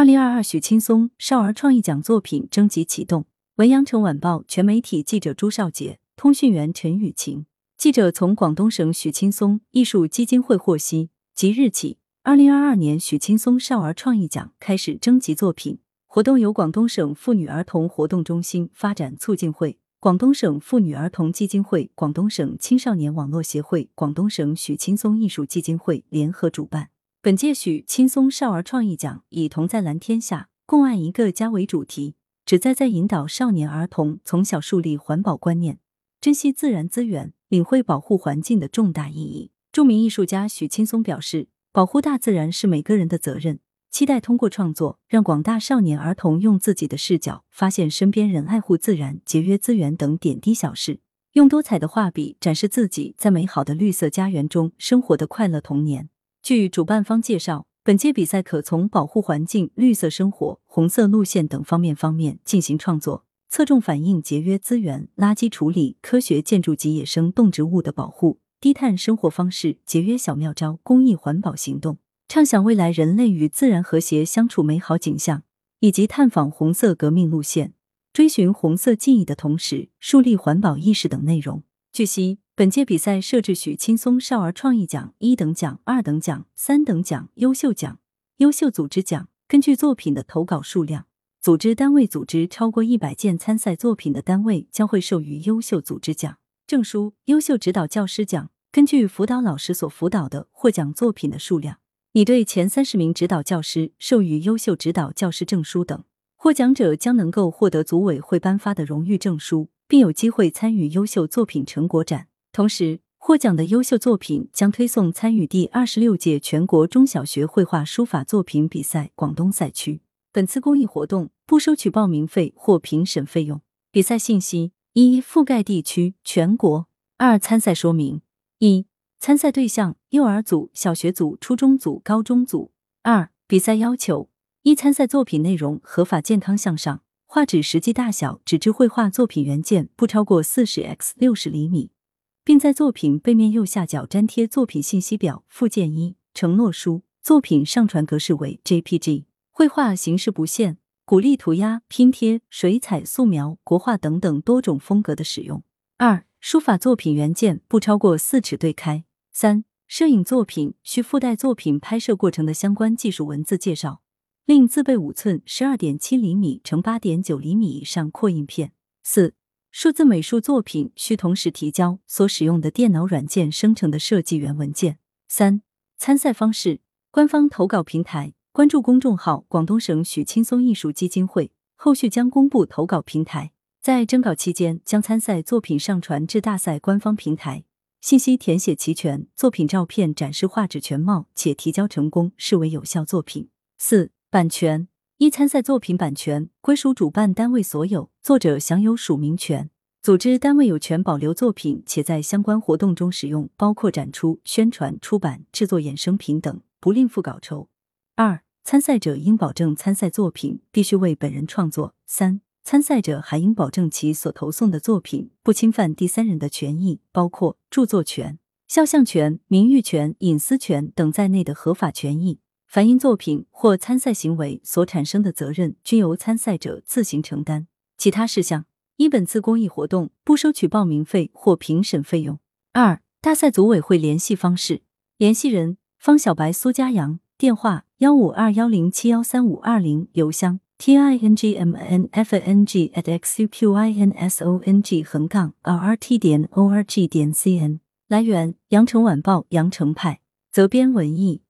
二零二二许青松少儿创意奖作品征集启动。文阳城晚报全媒体记者朱少杰，通讯员陈雨晴。记者从广东省许青松艺术基金会获悉，即日起，二零二二年许青松少儿创意奖开始征集作品。活动由广东省妇女儿童活动中心发展促进会、广东省妇女儿童基金会、广东省青少年网络协会、广东省许青松艺术基金会联合主办。本届许青松少儿创意奖以“同在蓝天下，共爱一个家”为主题，旨在在引导少年儿童从小树立环保观念，珍惜自然资源，领会保护环境的重大意义。著名艺术家许青松表示：“保护大自然是每个人的责任，期待通过创作，让广大少年儿童用自己的视角发现身边人爱护自然、节约资源等点滴小事，用多彩的画笔展示自己在美好的绿色家园中生活的快乐童年。”据主办方介绍，本届比赛可从保护环境、绿色生活、红色路线等方面方面进行创作，侧重反映节约资源、垃圾处理、科学建筑及野生动植物的保护、低碳生活方式、节约小妙招、公益环保行动，畅想未来人类与自然和谐相处美好景象，以及探访红色革命路线、追寻红色记忆的同时，树立环保意识等内容。据悉。本届比赛设置许青松少儿创意奖一等奖、二等奖、三等奖、优秀奖、优秀组织奖。根据作品的投稿数量，组织单位组织超过一百件参赛作品的单位将会授予优秀组织奖证书、优秀指导教师奖。根据辅导老师所辅导的获奖作品的数量，拟对前三十名指导教师授予优秀指导教师证书等。获奖者将能够获得组委会颁发的荣誉证书，并有机会参与优秀作品成果展。同时，获奖的优秀作品将推送参与第二十六届全国中小学绘画书法作品比赛广东赛区。本次公益活动不收取报名费或评审费用。比赛信息：一、覆盖地区全国；二、参赛说明：一、参赛对象幼儿组、小学组、初中组、高中组；二、比赛要求：一、参赛作品内容合法、健康、向上，画纸实际大小纸质绘画作品原件不超过四十 x 六十厘米。并在作品背面右下角粘贴作品信息表附件一承诺书。作品上传格式为 JPG。绘画形式不限，鼓励涂鸦、拼贴、水彩、素描、国画等等多种风格的使用。二、书法作品原件不超过四尺对开。三、摄影作品需附带作品拍摄过程的相关技术文字介绍，另自备五寸十二点七厘米乘八点九厘米以上扩印片。四。数字美术作品需同时提交所使用的电脑软件生成的设计原文件。三、参赛方式：官方投稿平台，关注公众号“广东省许青松艺术基金会”，后续将公布投稿平台。在征稿期间，将参赛作品上传至大赛官方平台，信息填写齐全，作品照片展示画质全貌且提交成功，视为有效作品。四、版权。一参赛作品版权归属主办单位所有，作者享有署名权。组织单位有权保留作品，且在相关活动中使用，包括展出、宣传、出版、制作衍生品等，不另付稿酬。二、参赛者应保证参赛作品必须为本人创作。三、参赛者还应保证其所投送的作品不侵犯第三人的权益，包括著作权、肖像权、名誉权、隐私权等在内的合法权益。反映作品或参赛行为所产生的责任，均由参赛者自行承担。其他事项：一、本次公益活动不收取报名费或评审费用。二、大赛组委会联系方式：联系人方小白、苏佳阳，电话幺五二幺零七幺三五二零，邮箱：t i n g m n f n g at x u q i n s o n g 横杠 r r t 点 o r g 点 c n。来源：羊城晚报羊城派，责编：文艺。